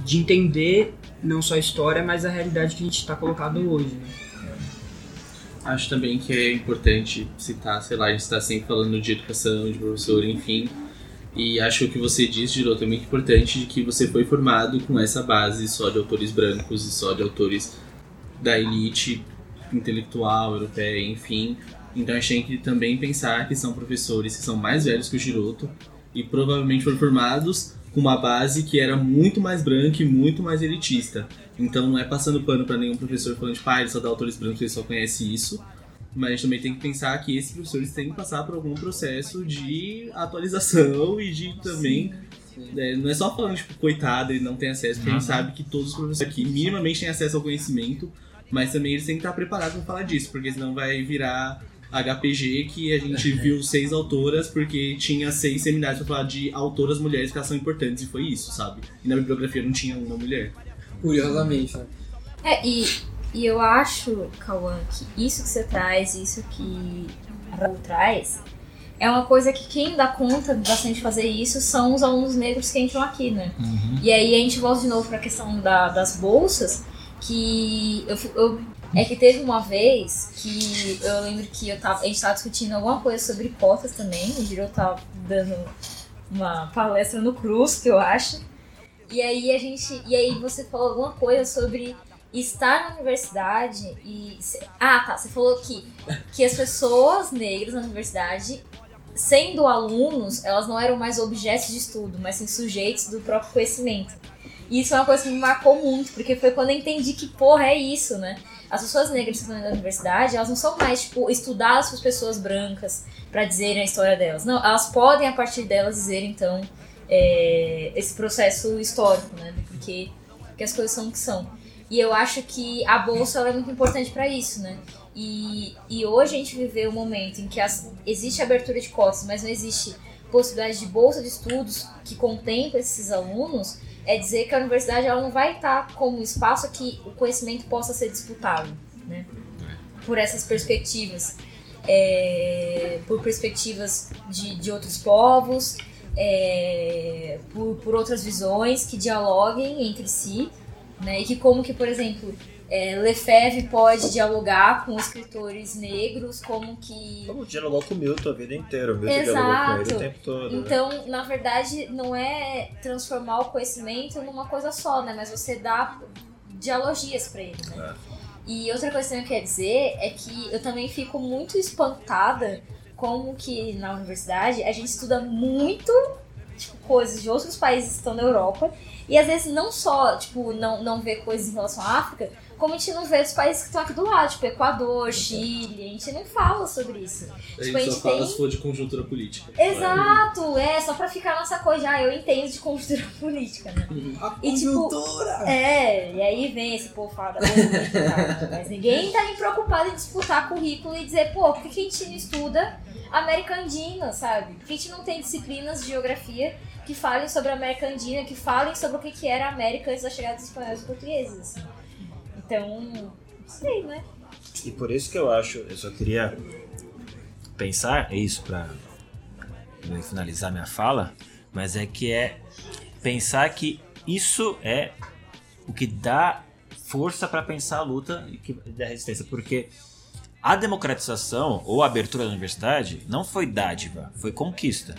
de entender não só a história, mas a realidade que a gente está colocado hoje. Né? Acho também que é importante citar, sei lá, a gente está sempre falando de educação, de professor, enfim. E acho que o que você disse, Girou, é muito importante de que você foi formado com essa base só de autores brancos e só de autores da elite intelectual europeia, enfim. Então a gente tem que também pensar que são professores que são mais velhos que o Giroto e provavelmente foram formados com uma base que era muito mais branca e muito mais elitista. Então não é passando pano para nenhum professor falando de tipo, ah, ele só dá autores brancos, ele só conhece isso. Mas a gente também tem que pensar que esses professores têm que passar por algum processo de atualização e de também. É, não é só falando, tipo, coitado, ele não tem acesso, porque a gente sabe que todos os professores aqui minimamente têm acesso ao conhecimento, mas também eles têm que estar preparados para falar disso, porque senão vai virar HPG que a gente viu seis autoras porque tinha seis seminários para falar de autoras mulheres que elas são importantes e foi isso, sabe? E na bibliografia não tinha uma mulher. Curiosamente, né? É, e, e eu acho, Cauã, que isso que você traz, isso que a Raul traz, é uma coisa que quem dá conta bastante de fazer isso são os alunos negros que entram aqui, né? Uhum. E aí a gente volta de novo para a questão da, das bolsas, que eu, eu é que teve uma vez que eu lembro que eu tava, a gente tava discutindo alguma coisa sobre cotas também. O Giro tava dando uma palestra no Cruz, que eu acho. E aí a gente. E aí você falou alguma coisa sobre estar na universidade e. Ah, tá. Você falou que, que as pessoas negras na universidade, sendo alunos, elas não eram mais objetos de estudo, mas sim sujeitos do próprio conhecimento. E isso é uma coisa que me marcou muito, porque foi quando eu entendi que, porra, é isso, né? as pessoas negras que estão na universidade, elas não são mais, tipo, estudadas por pessoas brancas para dizerem a história delas. Não, elas podem, a partir delas, dizer, então, é, esse processo histórico, né? Porque, porque as coisas são o que são. E eu acho que a bolsa é muito importante para isso, né? E, e hoje a gente viveu um momento em que as, existe abertura de cotas, mas não existe possibilidade de bolsa de estudos que contempla esses alunos é dizer que a universidade ela não vai estar como espaço que o conhecimento possa ser disputado, né? Por essas perspectivas, é, por perspectivas de, de outros povos, é, por, por outras visões que dialoguem entre si, né? E que como que, por exemplo, é, Lefebvre pode dialogar com escritores negros, como que. Como dialogou com Milton a vida inteira, Milton Exato. com ele o tempo todo. né? Então, na verdade, não é transformar o conhecimento numa coisa só, né? Mas você dá dialogias para ele, né? E outra coisa que eu quero dizer é que eu também fico muito espantada como que na universidade a gente estuda muito tipo, coisas de outros países que estão na Europa e às vezes não só, tipo, não, não vê coisas em relação à África, como a gente não vê os países que estão aqui do lado, tipo Equador, Chile, a gente não fala sobre isso. A Tipo, gente só fala se for de conjuntura política. Exato, é, só pra ficar nessa coisa, ah, eu entendo de conjuntura política, né? E tipo, é, e aí vem esse povo falar da política, mas ninguém tá nem preocupado em disputar currículo e dizer, pô, por que a gente não estuda América Andina, sabe? Por que a gente não tem disciplinas de geografia que falem sobre a América Andina, que falem sobre o que que era a América antes da chegada dos espanhóis e portugueses. Então, não sei, né? E por isso que eu acho, eu só queria pensar, é isso para finalizar minha fala, mas é que é pensar que isso é o que dá força para pensar a luta e da resistência, porque a democratização ou a abertura da universidade não foi dádiva, foi conquista.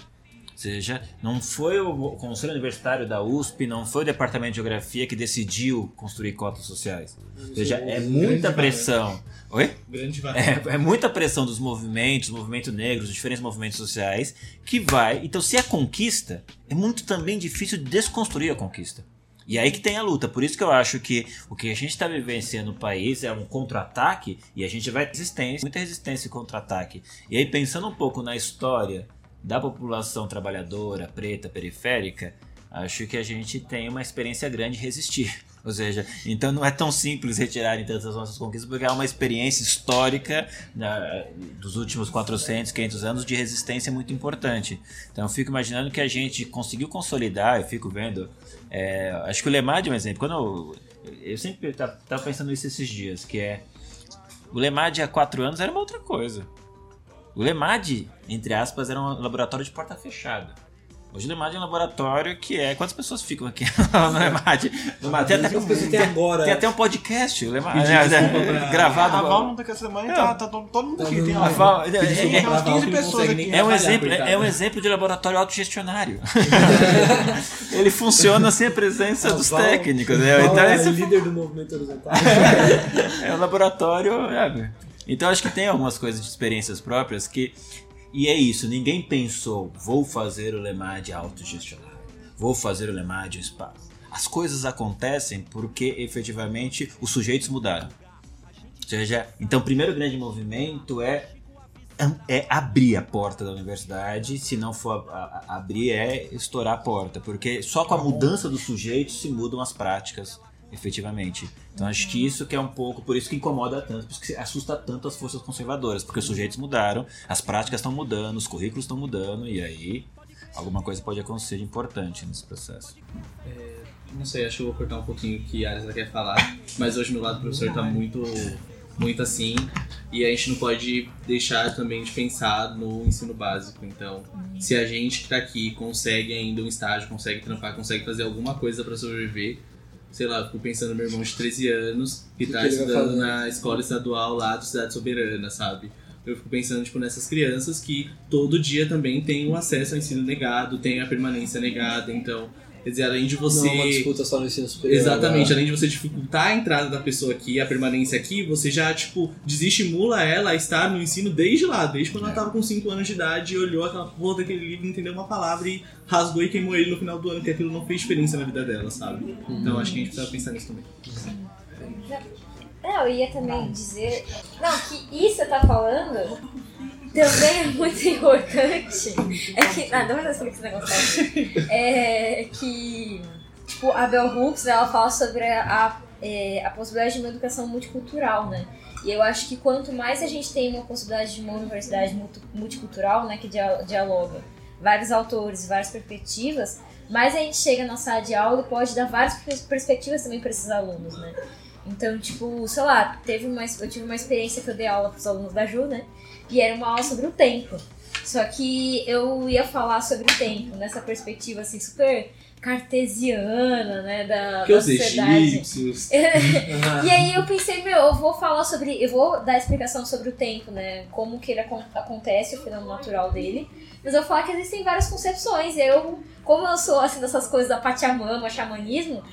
Seja, não foi o Conselho Universitário da USP, não foi o Departamento de Geografia que decidiu construir cotas sociais. Ou seja, é muita pressão. Oi? Grande. É, é muita pressão dos movimentos, movimento negro, dos diferentes movimentos sociais, que vai. Então, se é conquista, é muito também difícil desconstruir a conquista. E aí que tem a luta. Por isso que eu acho que o que a gente está vivenciando no país é um contra-ataque e a gente vai ter resistência, muita resistência e contra-ataque. E aí, pensando um pouco na história da população trabalhadora, preta, periférica, acho que a gente tem uma experiência grande de resistir. Ou seja, então não é tão simples retirarem tantas nossas conquistas, porque é uma experiência histórica né, dos últimos 400, 500 anos de resistência muito importante. Então eu fico imaginando que a gente conseguiu consolidar, eu fico vendo. é, acho que o Lemad é um exemplo. Quando eu, eu sempre estava pensando nisso esses dias, que é. O Lemad há quatro anos era uma outra coisa. O Lemad, entre aspas, era um laboratório de porta fechada. Hoje o Lemad é um laboratório que é. Quantas pessoas ficam aqui no Lemad? Tem, até, pessoas têm agora. tem até um podcast, o Lemad, Pedir é, desculpa é, pra- gravado. A Val não tá com essa semana e tá, tá todo, mundo aqui. Tem A lá. Val- é- Tem é- umas A Val 15 não pessoas aqui. É um, exemplo, é, é um exemplo de laboratório autogestionário. Ele funciona sem a presença dos Val- técnicos. Né? Então, é líder do movimento horizontal. é um laboratório. Então acho que tem algumas coisas de experiências próprias que. E é isso, ninguém pensou, vou fazer o Lemad autogestionário, vou fazer o Lemad um espaço. As coisas acontecem porque efetivamente os sujeitos mudaram. Ou seja, então o primeiro grande movimento é é abrir a porta da universidade, se não for a- a- abrir, é estourar a porta, porque só com a mudança dos sujeitos se mudam as práticas, efetivamente. Então acho que isso que é um pouco, por isso que incomoda tanto, por isso que assusta tanto as forças conservadoras, porque os sujeitos mudaram, as práticas estão mudando, os currículos estão mudando, e aí alguma coisa pode acontecer importante nesse processo. Não sei, acho que eu vou cortar um pouquinho o que a Arisa quer falar, mas hoje meu lado do professor tá muito, muito assim, e a gente não pode deixar também de pensar no ensino básico. Então, se a gente que tá aqui consegue ainda um estágio, consegue trampar, consegue fazer alguma coisa para sobreviver, sei lá, eu fico pensando no meu irmão de 13 anos que que tá vai estudando na escola estadual lá do Cidade Soberana, sabe? Eu fico pensando, tipo, nessas crianças que todo dia também têm o acesso ao ensino negado, tem a permanência negada, então... Quer dizer, além de você... Não é uma disputa só no ensino superior. Exatamente, agora. além de você dificultar a entrada da pessoa aqui, a permanência aqui, você já, tipo, desestimula ela a estar no ensino desde lá, desde quando ela tava com 5 anos de idade e olhou aquela porra daquele livro, entendeu uma palavra e rasgou e queimou ele no final do ano, que aquilo não fez diferença na vida dela, sabe? Então acho que a gente precisa pensar nisso também. Não, eu ia também dizer. Não, que isso você tá falando também é muito importante. É que. Ah, dá uma explicar esse negócio. aí. É que. Tipo, a Bell Hooks, ela fala sobre a, é, a possibilidade de uma educação multicultural, né? E eu acho que quanto mais a gente tem uma possibilidade de uma universidade multi- multicultural, né, que dia- dialoga vários autores, várias perspectivas, mais a gente chega na sala de aula e pode dar várias pers- perspectivas também para esses alunos, né? Então, tipo, sei lá, teve uma, eu tive uma experiência que eu dei aula para os alunos da Ju, né? E era uma aula sobre o tempo. Só que eu ia falar sobre o tempo nessa perspectiva assim super cartesiana, né, da, Que da os sociedade. egípcios. E aí eu pensei, meu, eu vou falar sobre. Eu vou dar explicação sobre o tempo, né? Como que ele acon- acontece, o fenômeno natural dele. Mas eu vou falar que existem várias concepções. E eu, como eu sou assim dessas coisas da Pachamama, xamanismo,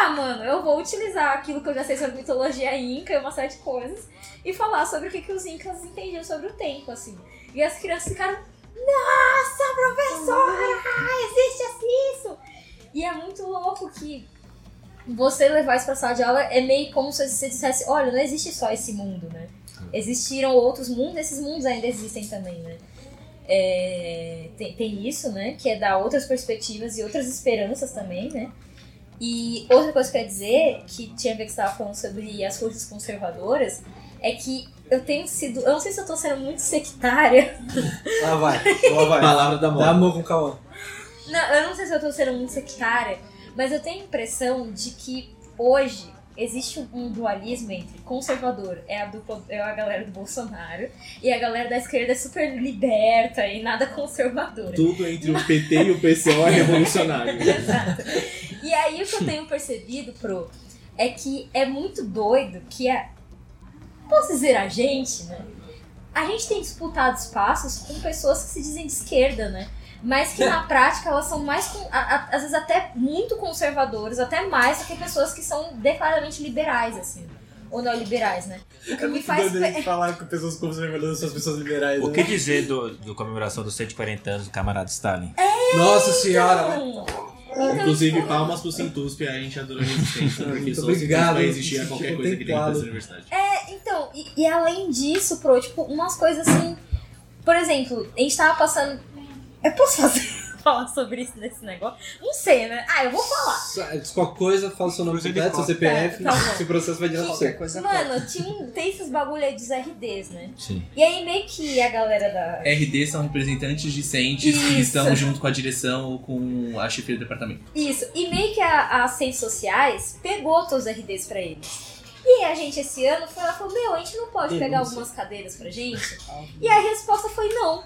ah, mano, eu vou utilizar aquilo que eu já sei sobre mitologia inca e uma série de coisas e falar sobre o que, que os incas entendiam sobre o tempo, assim. E as crianças ficaram, nossa, professora, existe assim isso! E é muito louco que você levar isso pra sala de aula é meio como se você dissesse, olha, não existe só esse mundo, né? Existiram outros mundos, esses mundos ainda existem também, né? É, tem, tem isso, né? Que é dar outras perspectivas e outras esperanças também, né? E outra coisa que eu ia dizer, que tinha a ver que você estava falando sobre as forças conservadoras, é que eu tenho sido. Eu não sei se eu tô sendo muito sectária. Lá vai, lá vai. Palavra da Dá moda. amor com o Cauã. Não, eu não sei se eu tô sendo muito sectária, mas eu tenho a impressão de que hoje existe um- dualismo entre conservador, é a, dupla, é a galera do Bolsonaro, e a galera da esquerda é super liberta e nada conservadora. Tudo entre o PT e o PCO é revolucionário. Exato. E aí o que eu tenho percebido, Pro, é que é muito doido que a. Posso dizer a gente, né? A gente tem disputado espaços com pessoas que se dizem de esquerda, né? Mas que na prática elas são mais, às vezes até muito conservadoras, até mais do que pessoas que são declaradamente liberais, assim. Ou neoliberais, né? O que me faz. pe- falar com pessoas conservadoras são as pessoas liberais. O né? que dizer do, do comemoração dos 140 anos do camarada Stalin? Nossa senhora? Então, Inclusive, tipo, palmas pro Sintusp, a gente adora a resistência, porque Muito só obrigado, vai existir a qualquer coisa que dentro contemplado. dessa universidade. Então, e, e além disso, Pro, tipo, umas coisas assim. Por exemplo, a gente tava passando. Eu posso fazer? falar sobre isso nesse negócio. Não sei, né? Ah, eu vou falar. Só- Qualquer coisa, fala seu nome completo, seu. CPF, Tá, tá bom. esse processo vai direto pra você. coisa Mano, tinha, tem esses bagulho aí dos RDs, né? Sim. E aí meio que a galera da. RD são representantes discentes que estão junto com a direção ou com a chefia do departamento. Isso, e meio que a- as redes sociais pegou todos os RDs pra eles. E a gente esse ano foi lá e falou, meu, a gente não pode pegar algumas cadeiras pra gente? E a resposta foi não.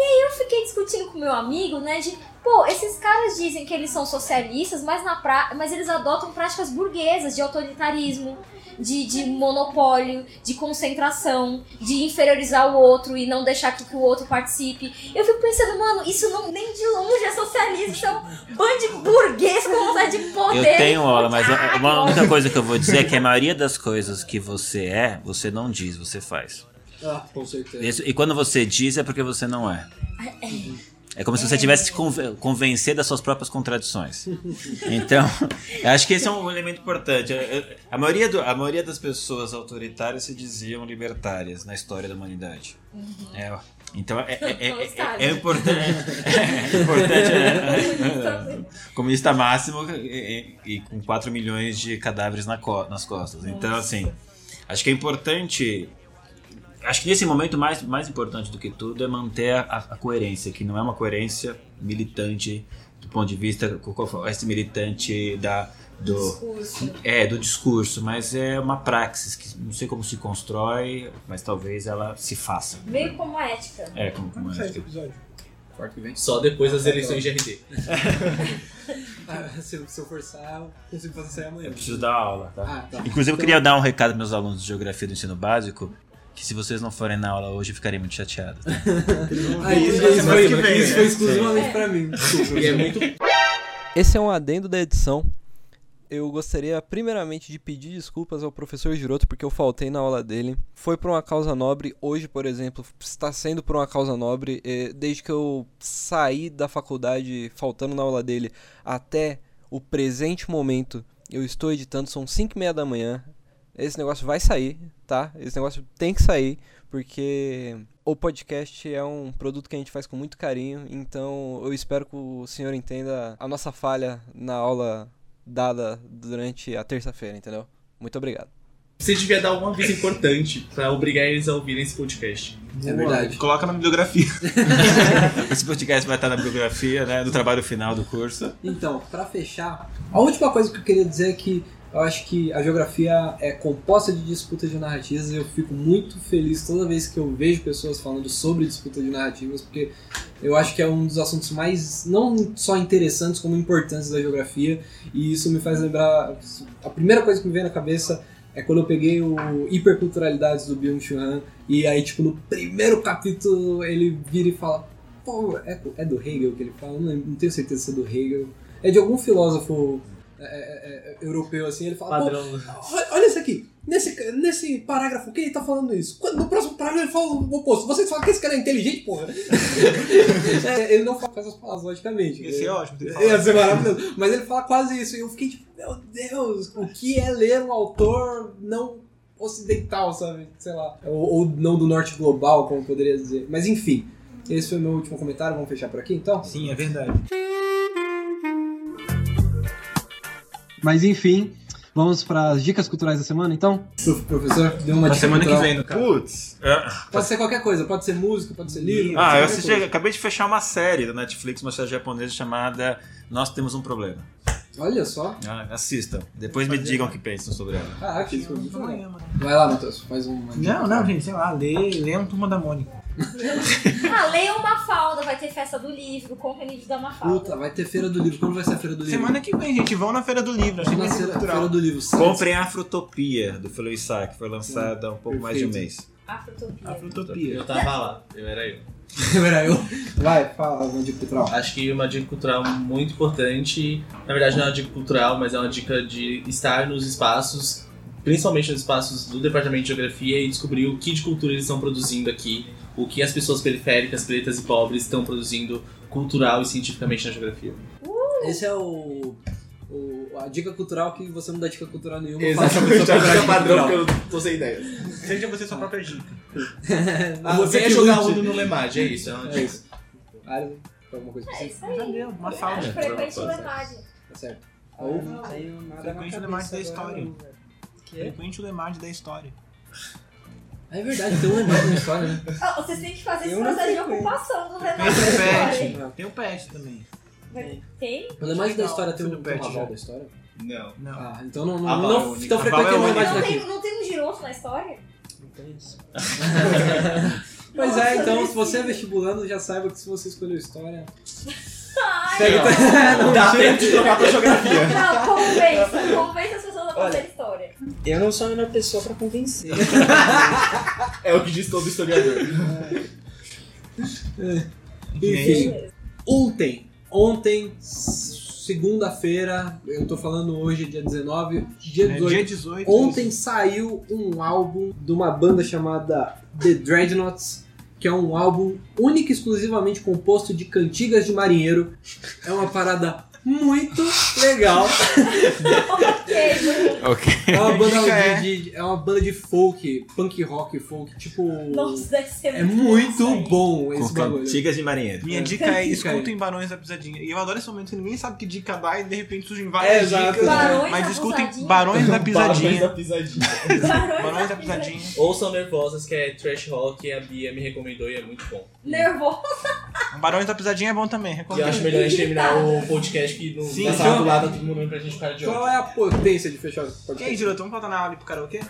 E aí eu fiquei discutindo com meu amigo, né, de, pô, esses caras dizem que eles são socialistas, mas, na pra... mas eles adotam práticas burguesas de autoritarismo, de, de monopólio, de concentração, de inferiorizar o outro e não deixar que, o outro participe. Eu fico pensando, mano, isso não nem de longe é socialismo, isso é um bando de burguês com vontade de poder. Eu tenho aula, mas uma única coisa que eu vou dizer é que a maioria das coisas que você é, você não diz, você faz. Ah, com certeza. Isso- E quando você diz é porque você não é. É como se você tivesse que conven- convencer das suas próprias contradições. Então, eu acho que esse é um elemento importante. A maioria, do- a maioria das pessoas autoritárias se diziam libertárias na história da humanidade. É, então, é, é- é- é- é importante. É importante né? Comunista máximo e, e- e com 4 milhões de cadáveres na co- nas costas. Então, assim, acho que é importante acho que nesse momento mais, mais importante do que tudo é manter a, a coerência, que não é uma coerência militante do ponto de vista esse militante da do Discurso. é do discurso, mas é uma praxis que não sei como se constrói, mas talvez ela se faça. Meio como a ética. É como, como é. episódio? Quarto que vem. Só depois das eleições de RD. Ah, se, se eu forçar, eu consigo fazer isso aí amanhã. Eu preciso dar aula, tá? Ah, tá. Inclusive eu Então- queria dar um recado para meus alunos de geografia do ensino básico, que se vocês não forem na aula hoje, eu ficarei muito chateado. tá? Ah, isso, isso foi, que vem, isso né? foi exclusivamente pra mim. Desculpa. E é muito Esse é um adendo da edição. Eu gostaria primeiramente de pedir desculpas ao professor Giroto porque eu faltei na aula dele. Foi por uma causa nobre, hoje, por exemplo, está sendo por uma causa nobre. Desde que eu saí da faculdade faltando na aula dele até o presente momento, eu estou editando, são 5 e meia da manhã. Esse negócio vai sair, tá? Esse negócio tem que sair, porque o podcast é um produto que a gente faz com muito carinho, então eu espero que o senhor entenda a nossa falha na aula dada durante a terça-feira, entendeu? Muito obrigado. Você devia dar um aviso importante pra obrigar eles a ouvirem esse podcast. É verdade. Coloca na bibliografia. Esse podcast vai estar na bibliografia, né, do trabalho final do curso. Então, pra fechar, a última coisa que eu queria dizer é que eu acho que a geografia é composta de disputas de narrativas e eu fico muito feliz toda vez que eu vejo pessoas falando sobre disputa de narrativas, porque eu acho que é um dos assuntos mais, não só interessantes, como importantes da geografia, e isso me faz lembrar. A primeira coisa que me veio na cabeça é quando eu peguei o Hiperculturalidades do Byung-Chul Han, e aí, tipo, no primeiro capítulo ele vira e fala: pô, é, é do Hegel que ele fala? Não, não tenho certeza se é do Hegel. É de algum filósofo é, é, é, europeu, assim, ele fala: pô, Padrão. olha, olha isso aqui. Nesse, nesse parágrafo, quem ele tá falando isso? Quando- No próximo parágrafo ele fala o oposto. Vocês falam que esse cara é inteligente, porra. É, ele não fala com essas palavras, logicamente. Esse é ótimo. tem que Ia ser maravilhoso. Mas ele fala quase isso. E eu fiquei tipo, meu Deus, o que é ler um autor não ocidental, sabe? Sei lá. Ou, ou não do norte global, como poderia dizer. Mas enfim, esse foi o meu último comentário. Vamos fechar por aqui então? Sim, é verdade. Mas enfim, vamos para as dicas culturais da semana então? Pro- Professor, deu uma Na dica semana que cultural. vem, no caso. Putz. Pode ser qualquer coisa, pode ser música, pode ser livro. Ah, eu assisti, acabei de fechar uma série da Netflix, uma série japonesa chamada Nós Temos um Problema. Olha só. Ah, assistam. Depois me digam o que pensam sobre ela. Ah, que isso mano. Vai lá, Matheus, faz uma dica. Não, não, gente, sei lá, lê, lê um Turma da Mônica. Ah, leia uma falda, vai ter festa do livro, compra livro da Mafalda. Puta, vai ter feira do livro. Quando vai ser a feira do livro? Semana que vem, gente, vão na Feira do Livro, achei na que feira, feira do livro. Comprem a Afrotopia do Philo Isaac, que foi lançada há um pouco mais de um Perfeito. mês. Afrotopia. A Frutopia. Eu tava lá, eu era eu. Era eu. Vai, fala uma dica cultural. Acho que uma dica cultural muito importante, na verdade não é uma dica cultural, mas é uma dica de estar nos espaços, principalmente nos espaços do Departamento de Geografia e descobrir o que de cultura eles estão produzindo aqui, o que as pessoas periféricas, pretas e pobres estão produzindo cultural e cientificamente na geografia. Esse é o, o- a dica cultural que você não dá dica cultural nenhuma. Exatamente, Faça a dica padrão que eu tô sem ideia. Seja você sua própria dica. Ah, você é jogar. Uno no Lemad, é isso. É uma É dica. isso. Ah, Tem alguma coisa É específica? isso aí. Já deu, uma falta. É, Frequente lemade. Tá certo. Ou Frequente lemate cabeça da história. Frequente o lemate da história. É verdade, tem um lemate na história, né? Ah, vocês têm que fazer esse Eu não processo de ocupação do Tem lemade o pet. Tem o pet também. Tem? O lemate da história tem um, tem pet já. da história? Não. Não. Ah, então não, não, Aval não, é então frequente é lemate Não daqui. tem, não tem um giroto na história? Não tem isso. Pois Nossa, é, então se você é vestibulando, já saiba que se você escolheu história. Ai. Dá tempo de trocar pra geografia. Não, convença. Convença a Olha. fazer história. Eu não sou a melhor pessoa pra convencer. É o que diz todo historiador. Enfim, ontem, ontem, segunda-feira, eu tô falando hoje, dia 19, dia É 18. dia 18. Ontem saiu um álbum de uma banda chamada The Dreadnoughts, que é um álbum único e exclusivamente composto de cantigas de marinheiro. É uma parada muito legal. Ok. É uma banda dica é- de, de- é uma banda de folk, punk rock folk, tipo Nossa, deve ser é muito bom. bom esse Com bagulho. cantigas de marinheiro. Minha É. dica é Dica aí. escutem Barões da Pisadinha. E eu adoro esse momento que ninguém sabe que dica dá e de repente surgem É, várias exato. dicas. Barões mas da escutem Pisadinha. Barões da Barões da Pisadinha. pisadinha. Barões da Pisadinha. Ouçam Nervosas, que é trash rock, e a Bia me recomendou e é muito bom. Nervoso. Barões da Pisadinha é bom também, E eu recomendo. acho melhor a gente terminar o podcast que no Sim, na sala do lado tá todo mundo olhando pra gente ficar de Qual ódio. é a potência de fechar o E aí, podcast? Giroto, vamos botar na aula ali pro karaokê?